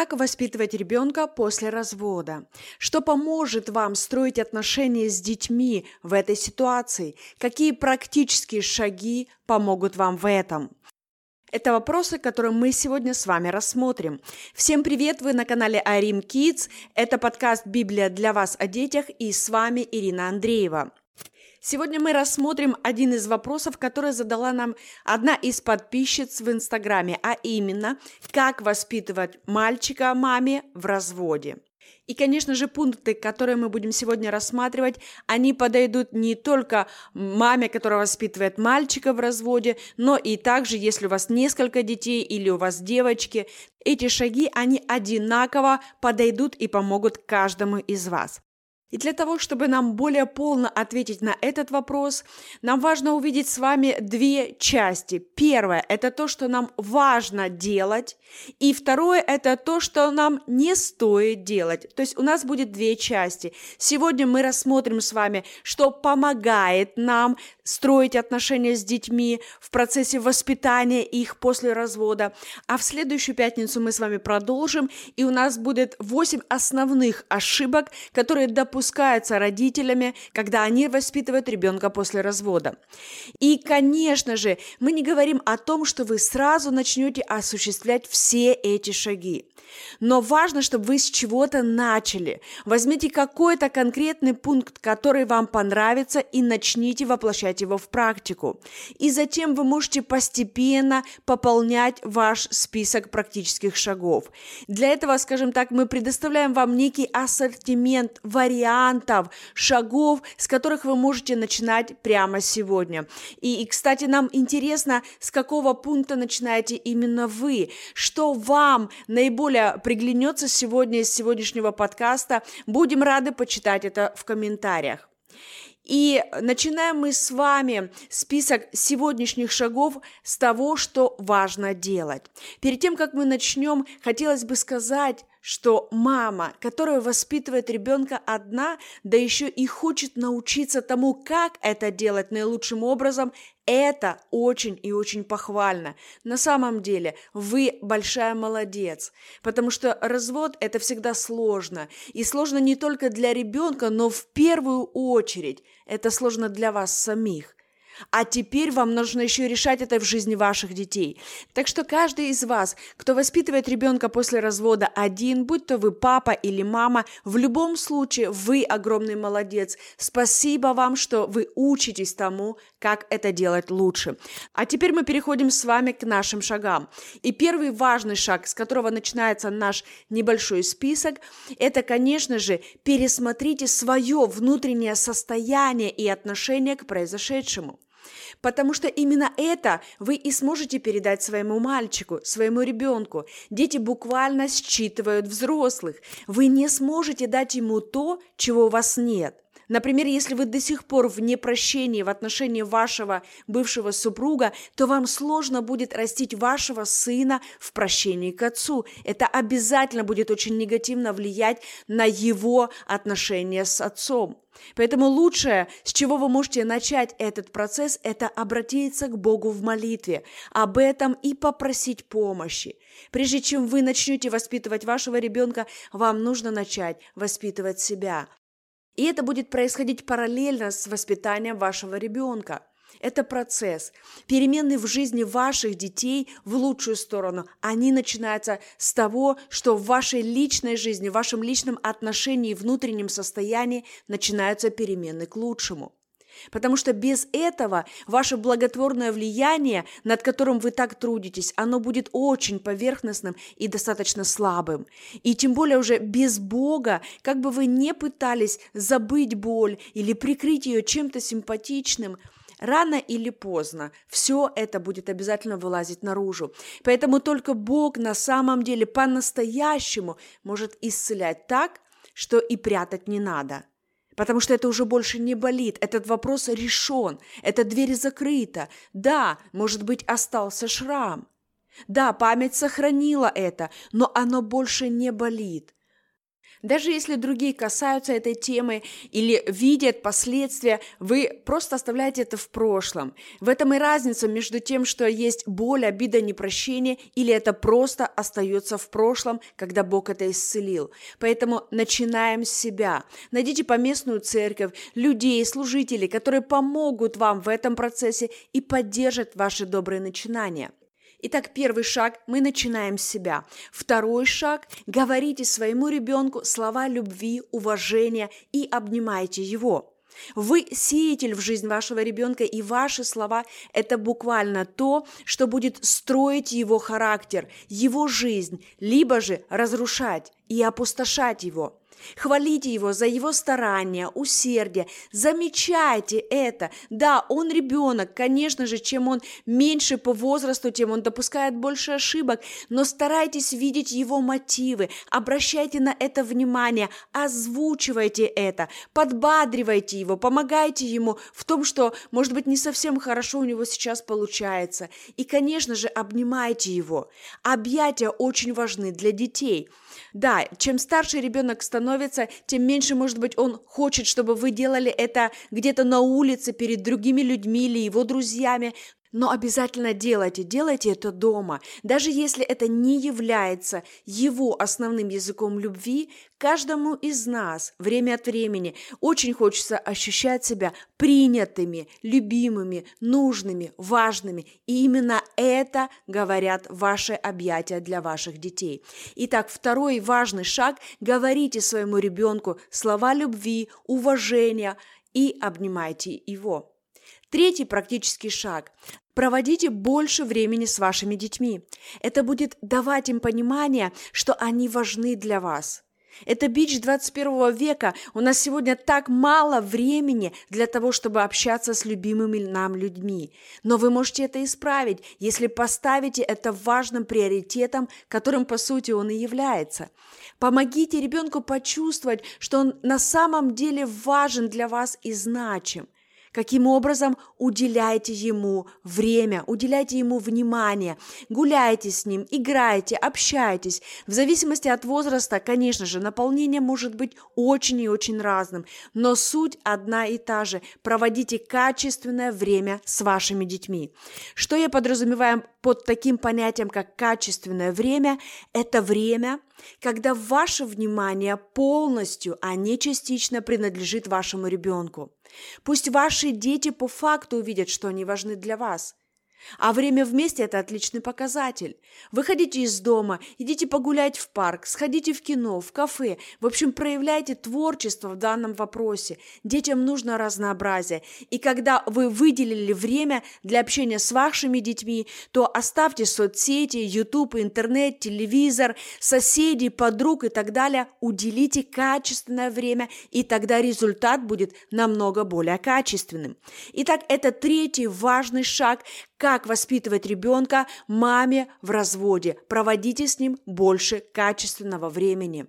Как воспитывать ребенка после развода? Что поможет вам строить отношения с детьми в этой ситуации? Какие практические шаги помогут вам в этом? Это вопросы, которые мы сегодня с вами рассмотрим. Всем привет, вы на канале Арим Kids. Это подкаст «Библия для вас о детях» и с вами Ирина Андреева. Сегодня мы рассмотрим один из вопросов, который задала нам одна из подписчиц в Инстаграме, а именно, как воспитывать мальчика маме в разводе. И, конечно же, пункты, которые мы будем сегодня рассматривать, они подойдут не только маме, которая воспитывает мальчика в разводе, но и также, если у вас несколько детей или у вас девочки, эти шаги, они одинаково подойдут и помогут каждому из вас. И для того, чтобы нам более полно ответить на этот вопрос, нам важно увидеть с вами две части. Первое – это то, что нам важно делать, и второе – это то, что нам не стоит делать. То есть у нас будет две части. Сегодня мы рассмотрим с вами, что помогает нам строить отношения с детьми в процессе воспитания их после развода. А в следующую пятницу мы с вами продолжим, и у нас будет 8 основных ошибок, которые допускаются родителями, когда они воспитывают ребенка после развода. И, конечно же, мы не говорим о том, что вы сразу начнете осуществлять все эти шаги. Но важно, чтобы вы с чего-то начали. Возьмите какой-то конкретный пункт, который вам понравится, и начните воплощать его в практику. И затем вы можете постепенно пополнять ваш список практических шагов. Для этого, скажем так, мы предоставляем вам некий ассортимент вариантов шагов, с которых вы можете начинать прямо сегодня. И, и кстати, нам интересно, с какого пункта начинаете именно вы, что вам наиболее приглянется сегодня из сегодняшнего подкаста. Будем рады почитать это в комментариях. И начинаем мы с вами список сегодняшних шагов с того, что важно делать. Перед тем, как мы начнем, хотелось бы сказать, что мама, которая воспитывает ребенка одна, да еще и хочет научиться тому, как это делать наилучшим образом, это очень и очень похвально. На самом деле вы большая молодец, потому что развод это всегда сложно. И сложно не только для ребенка, но в первую очередь это сложно для вас самих. А теперь вам нужно еще решать это в жизни ваших детей. Так что каждый из вас, кто воспитывает ребенка после развода один, будь то вы папа или мама, в любом случае вы огромный молодец. Спасибо вам, что вы учитесь тому, как это делать лучше. А теперь мы переходим с вами к нашим шагам. И первый важный шаг, с которого начинается наш небольшой список, это, конечно же, пересмотрите свое внутреннее состояние и отношение к произошедшему. Потому что именно это вы и сможете передать своему мальчику, своему ребенку. Дети буквально считывают взрослых. Вы не сможете дать ему то, чего у вас нет. Например, если вы до сих пор в непрощении в отношении вашего бывшего супруга, то вам сложно будет растить вашего сына в прощении к отцу. Это обязательно будет очень негативно влиять на его отношения с отцом. Поэтому лучшее, с чего вы можете начать этот процесс, это обратиться к Богу в молитве, об этом и попросить помощи. Прежде чем вы начнете воспитывать вашего ребенка, вам нужно начать воспитывать себя. И это будет происходить параллельно с воспитанием вашего ребенка. Это процесс. Перемены в жизни ваших детей в лучшую сторону, они начинаются с того, что в вашей личной жизни, в вашем личном отношении, внутреннем состоянии начинаются перемены к лучшему. Потому что без этого ваше благотворное влияние, над которым вы так трудитесь, оно будет очень поверхностным и достаточно слабым. И тем более уже без Бога, как бы вы не пытались забыть боль или прикрыть ее чем-то симпатичным, рано или поздно все это будет обязательно вылазить наружу. Поэтому только Бог на самом деле по-настоящему может исцелять так, что и прятать не надо потому что это уже больше не болит, этот вопрос решен, эта дверь закрыта. Да, может быть, остался шрам. Да, память сохранила это, но оно больше не болит. Даже если другие касаются этой темы или видят последствия, вы просто оставляете это в прошлом. В этом и разница между тем, что есть боль, обида, непрощение, или это просто остается в прошлом, когда Бог это исцелил. Поэтому начинаем с себя. Найдите поместную церковь, людей, служителей, которые помогут вам в этом процессе и поддержат ваши добрые начинания. Итак, первый шаг – мы начинаем с себя. Второй шаг – говорите своему ребенку слова любви, уважения и обнимайте его. Вы сеятель в жизнь вашего ребенка, и ваши слова – это буквально то, что будет строить его характер, его жизнь, либо же разрушать и опустошать его. Хвалите его за его старания, усердие, замечайте это. Да, он ребенок, конечно же, чем он меньше по возрасту, тем он допускает больше ошибок, но старайтесь видеть его мотивы, обращайте на это внимание, озвучивайте это, подбадривайте его, помогайте ему в том, что, может быть, не совсем хорошо у него сейчас получается. И, конечно же, обнимайте его. Объятия очень важны для детей – да, чем старше ребенок становится, тем меньше, может быть, он хочет, чтобы вы делали это где-то на улице перед другими людьми или его друзьями, но обязательно делайте, делайте это дома. Даже если это не является его основным языком любви, каждому из нас время от времени очень хочется ощущать себя принятыми, любимыми, нужными, важными. И именно это говорят ваши объятия для ваших детей. Итак, второй важный шаг – говорите своему ребенку слова любви, уважения и обнимайте его. Третий практический шаг. Проводите больше времени с вашими детьми. Это будет давать им понимание, что они важны для вас. Это бич 21 века. У нас сегодня так мало времени для того, чтобы общаться с любимыми нам людьми. Но вы можете это исправить, если поставите это важным приоритетом, которым, по сути, он и является. Помогите ребенку почувствовать, что он на самом деле важен для вас и значим – Каким образом уделяйте ему время, уделяйте ему внимание, гуляйте с ним, играйте, общайтесь. В зависимости от возраста, конечно же, наполнение может быть очень и очень разным, но суть одна и та же. Проводите качественное время с вашими детьми. Что я подразумеваю под таким понятием, как качественное время? Это время, когда ваше внимание полностью, а не частично принадлежит вашему ребенку. Пусть ваши дети по факту увидят, что они важны для вас. А время вместе – это отличный показатель. Выходите из дома, идите погулять в парк, сходите в кино, в кафе. В общем, проявляйте творчество в данном вопросе. Детям нужно разнообразие. И когда вы выделили время для общения с вашими детьми, то оставьте соцсети, YouTube, интернет, телевизор, соседей, подруг и так далее. Уделите качественное время, и тогда результат будет намного более качественным. Итак, это третий важный шаг – как воспитывать ребенка маме в разводе. Проводите с ним больше качественного времени.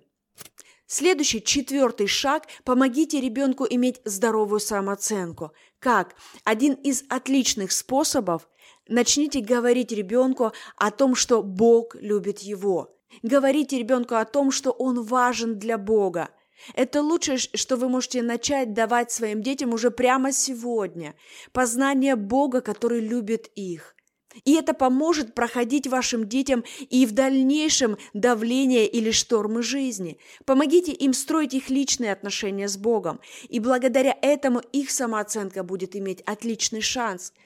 Следующий, четвертый шаг – помогите ребенку иметь здоровую самооценку. Как? Один из отличных способов – начните говорить ребенку о том, что Бог любит его. Говорите ребенку о том, что он важен для Бога – это лучшее, что вы можете начать давать своим детям уже прямо сегодня. Познание Бога, который любит их. И это поможет проходить вашим детям и в дальнейшем давление или штормы жизни. Помогите им строить их личные отношения с Богом, и благодаря этому их самооценка будет иметь отличный шанс –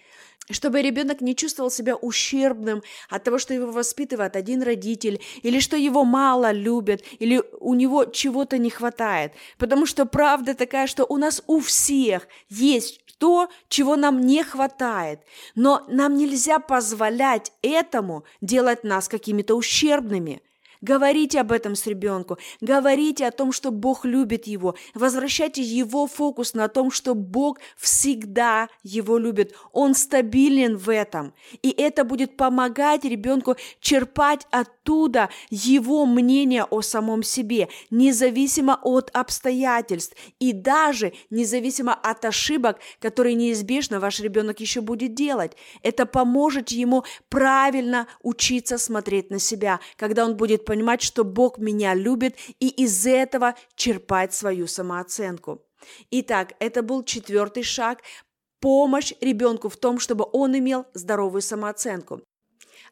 чтобы ребенок не чувствовал себя ущербным от того, что его воспитывает один родитель, или что его мало любят, или у него чего-то не хватает. Потому что правда такая, что у нас у всех есть то, чего нам не хватает. Но нам нельзя позволять этому делать нас какими-то ущербными. Говорите об этом с ребенком, говорите о том, что Бог любит его, возвращайте его фокус на том, что Бог всегда его любит, он стабилен в этом, и это будет помогать ребенку черпать оттуда его мнение о самом себе, независимо от обстоятельств. И даже независимо от ошибок, которые неизбежно ваш ребенок еще будет делать. Это поможет ему правильно учиться смотреть на себя, когда он будет понимать, что Бог меня любит, и из этого черпать свою самооценку. Итак, это был четвертый шаг – помощь ребенку в том, чтобы он имел здоровую самооценку.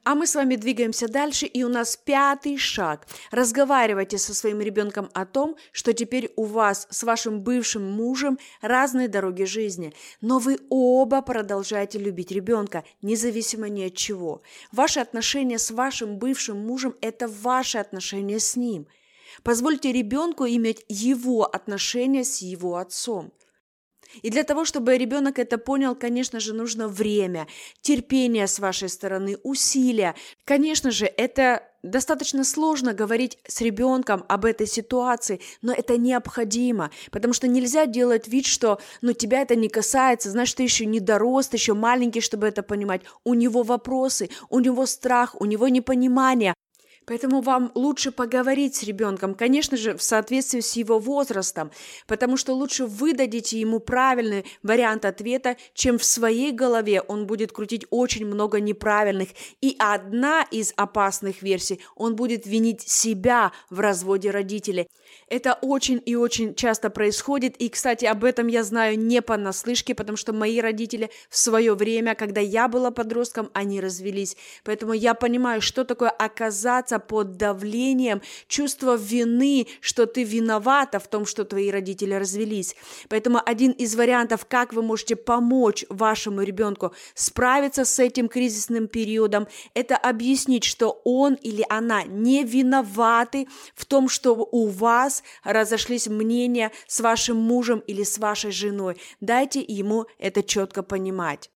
А мы с вами двигаемся дальше, и у нас пятый шаг. Разговаривайте со своим ребенком о том, что теперь у вас с вашим бывшим мужем разные дороги жизни, но вы оба продолжаете любить ребенка, независимо ни от чего. Ваши отношения с вашим бывшим мужем – это ваши отношения с ним. Позвольте ребенку иметь его отношения с его отцом – и для того, чтобы ребенок это понял, конечно же, нужно время, терпение с вашей стороны, усилия. Конечно же, это достаточно сложно говорить с ребенком об этой ситуации, но это необходимо, потому что нельзя делать вид, что ну, тебя это не касается, знаешь, ты еще не дорос, ты еще маленький, чтобы это понимать. У него вопросы, у него страх, у него непонимание, Поэтому вам лучше поговорить с ребенком, конечно же, в соответствии с его возрастом, потому что лучше вы дадите ему правильный вариант ответа, чем в своей голове он будет крутить очень много неправильных. И одна из опасных версий, он будет винить себя в разводе родителей. Это очень и очень часто происходит, и, кстати, об этом я знаю не понаслышке, потому что мои родители в свое время, когда я была подростком, они развелись. Поэтому я понимаю, что такое оказаться под давлением чувства вины, что ты виновата в том, что твои родители развелись. Поэтому один из вариантов, как вы можете помочь вашему ребенку справиться с этим кризисным периодом, это объяснить, что он или она не виноваты в том, что у вас разошлись мнения с вашим мужем или с вашей женой. Дайте ему это четко понимать.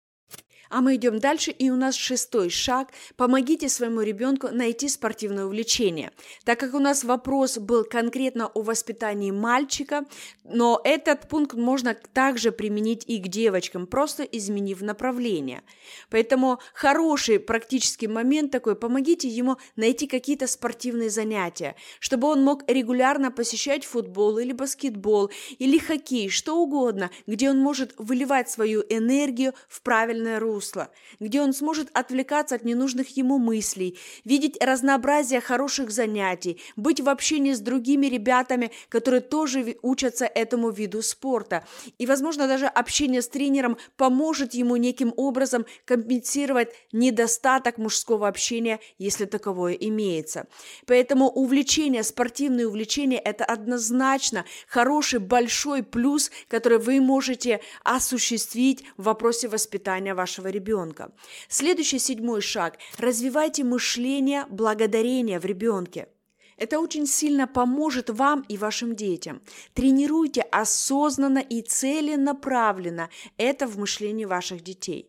А мы идем дальше, и у нас шестой шаг. Помогите своему ребенку найти спортивное увлечение. Так как у нас вопрос был конкретно о воспитании мальчика, но этот пункт можно также применить и к девочкам, просто изменив направление. Поэтому хороший практический момент такой, помогите ему найти какие-то спортивные занятия, чтобы он мог регулярно посещать футбол или баскетбол, или хоккей, что угодно, где он может выливать свою энергию в правильное русло русло, где он сможет отвлекаться от ненужных ему мыслей, видеть разнообразие хороших занятий, быть в общении с другими ребятами, которые тоже учатся этому виду спорта. И, возможно, даже общение с тренером поможет ему неким образом компенсировать недостаток мужского общения, если таковое имеется. Поэтому увлечение, спортивные увлечения – это однозначно хороший большой плюс, который вы можете осуществить в вопросе воспитания вашего вашего ребенка. Следующий седьмой шаг – развивайте мышление благодарения в ребенке. Это очень сильно поможет вам и вашим детям. Тренируйте осознанно и целенаправленно это в мышлении ваших детей.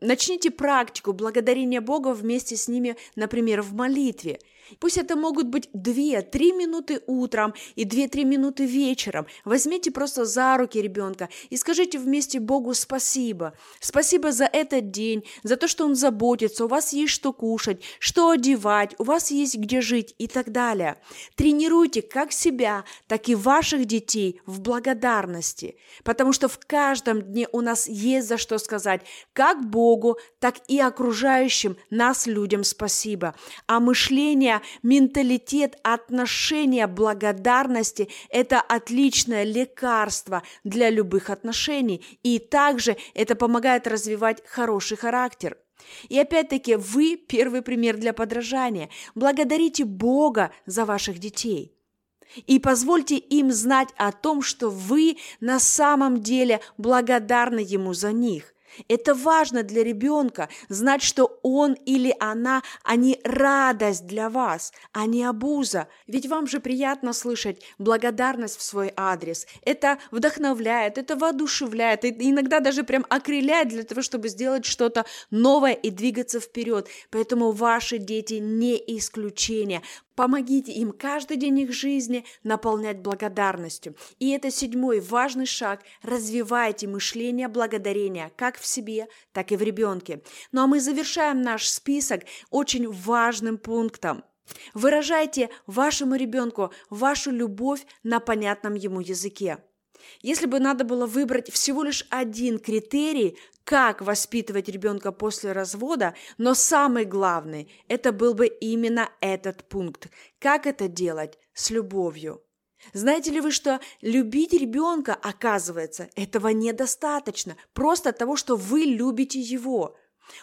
Начните практику благодарения Бога вместе с ними, например, в молитве – Пусть это могут быть 2-3 минуты утром и 2-3 минуты вечером. Возьмите просто за руки ребенка и скажите вместе Богу спасибо. Спасибо за этот день, за то, что Он заботится, у вас есть что кушать, что одевать, у вас есть где жить и так далее. Тренируйте как себя, так и ваших детей в благодарности, потому что в каждом дне у нас есть за что сказать как Богу, так и окружающим нас людям спасибо. А мышление менталитет отношения благодарности – это отличное лекарство для любых отношений, и также это помогает развивать хороший характер. И опять-таки вы первый пример для подражания. Благодарите Бога за ваших детей. И позвольте им знать о том, что вы на самом деле благодарны Ему за них. Это важно для ребенка знать, что он или она, они радость для вас, а не обуза. Ведь вам же приятно слышать благодарность в свой адрес. Это вдохновляет, это воодушевляет, и иногда даже прям окрыляет для того, чтобы сделать что-то новое и двигаться вперед. Поэтому ваши дети не исключение. Помогите им каждый день их жизни наполнять благодарностью. И это седьмой важный шаг. Развивайте мышление благодарения как в себе, так и в ребенке. Ну а мы завершаем наш список очень важным пунктом. Выражайте вашему ребенку вашу любовь на понятном ему языке. Если бы надо было выбрать всего лишь один критерий, как воспитывать ребенка после развода, но самый главный, это был бы именно этот пункт. Как это делать? С любовью. Знаете ли вы, что любить ребенка, оказывается, этого недостаточно, просто того, что вы любите его.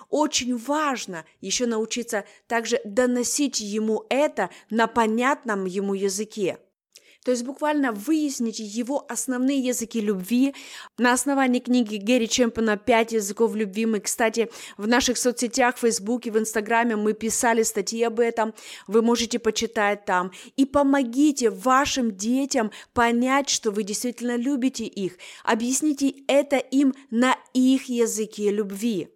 Очень важно еще научиться также доносить ему это на понятном ему языке. То есть буквально выясните его основные языки любви на основании книги Гэри Чемпиона «Пять языков любви». Мы, кстати, в наших соцсетях, в Фейсбуке, в Инстаграме мы писали статьи об этом. Вы можете почитать там. И помогите вашим детям понять, что вы действительно любите их. Объясните это им на их языке любви.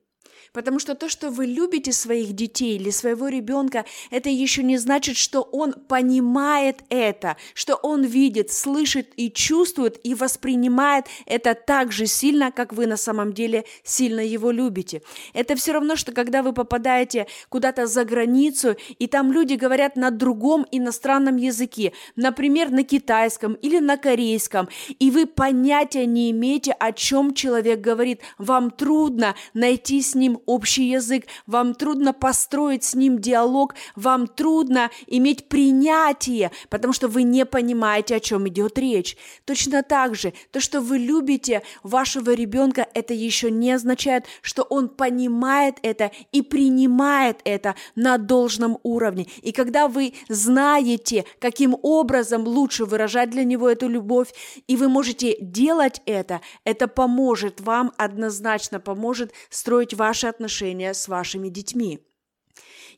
Потому что то, что вы любите своих детей или своего ребенка, это еще не значит, что он понимает это, что он видит, слышит и чувствует и воспринимает это так же сильно, как вы на самом деле сильно его любите. Это все равно, что когда вы попадаете куда-то за границу, и там люди говорят на другом иностранном языке, например, на китайском или на корейском, и вы понятия не имеете, о чем человек говорит. Вам трудно найти с ним общий язык, вам трудно построить с ним диалог, вам трудно иметь принятие, потому что вы не понимаете, о чем идет речь. Точно так же, то, что вы любите вашего ребенка, это еще не означает, что он понимает это и принимает это на должном уровне. И когда вы знаете, каким образом лучше выражать для него эту любовь, и вы можете делать это, это поможет вам однозначно, поможет строить ваши отношения с вашими детьми.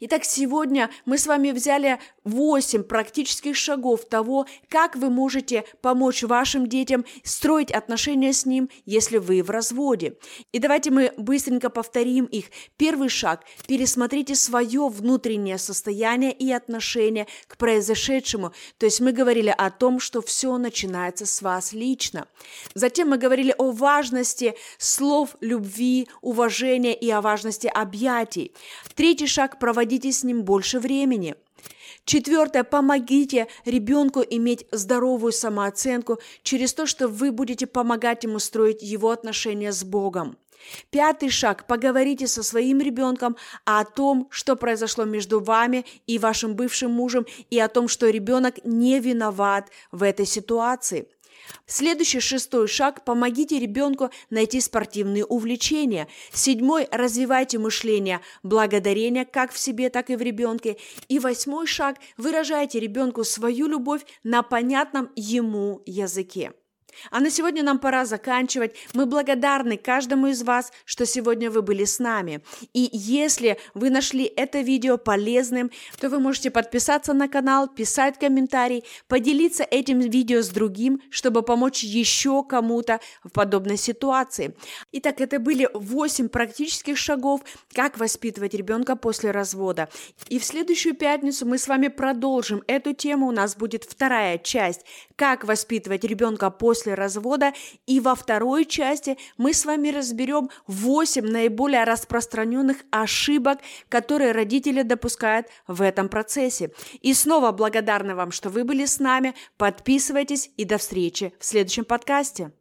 Итак, сегодня мы с вами взяли 8 практических шагов того, как вы можете помочь вашим детям строить отношения с ним, если вы в разводе. И давайте мы быстренько повторим их. Первый шаг – пересмотрите свое внутреннее состояние и отношение к произошедшему. То есть мы говорили о том, что все начинается с вас лично. Затем мы говорили о важности слов любви, уважения и о важности объятий. Третий шаг – проводить проводите с ним больше времени. Четвертое, помогите ребенку иметь здоровую самооценку через то, что вы будете помогать ему строить его отношения с Богом. Пятый шаг. Поговорите со своим ребенком о том, что произошло между вами и вашим бывшим мужем, и о том, что ребенок не виноват в этой ситуации. Следующий шестой шаг – помогите ребенку найти спортивные увлечения. Седьмой – развивайте мышление благодарения как в себе, так и в ребенке. И восьмой шаг – выражайте ребенку свою любовь на понятном ему языке. А на сегодня нам пора заканчивать. Мы благодарны каждому из вас, что сегодня вы были с нами. И если вы нашли это видео полезным, то вы можете подписаться на канал, писать комментарий, поделиться этим видео с другим, чтобы помочь еще кому-то в подобной ситуации. Итак, это были 8 практических шагов, как воспитывать ребенка после развода. И в следующую пятницу мы с вами продолжим эту тему. У нас будет вторая часть, как воспитывать ребенка после после развода. И во второй части мы с вами разберем 8 наиболее распространенных ошибок, которые родители допускают в этом процессе. И снова благодарна вам, что вы были с нами. Подписывайтесь и до встречи в следующем подкасте.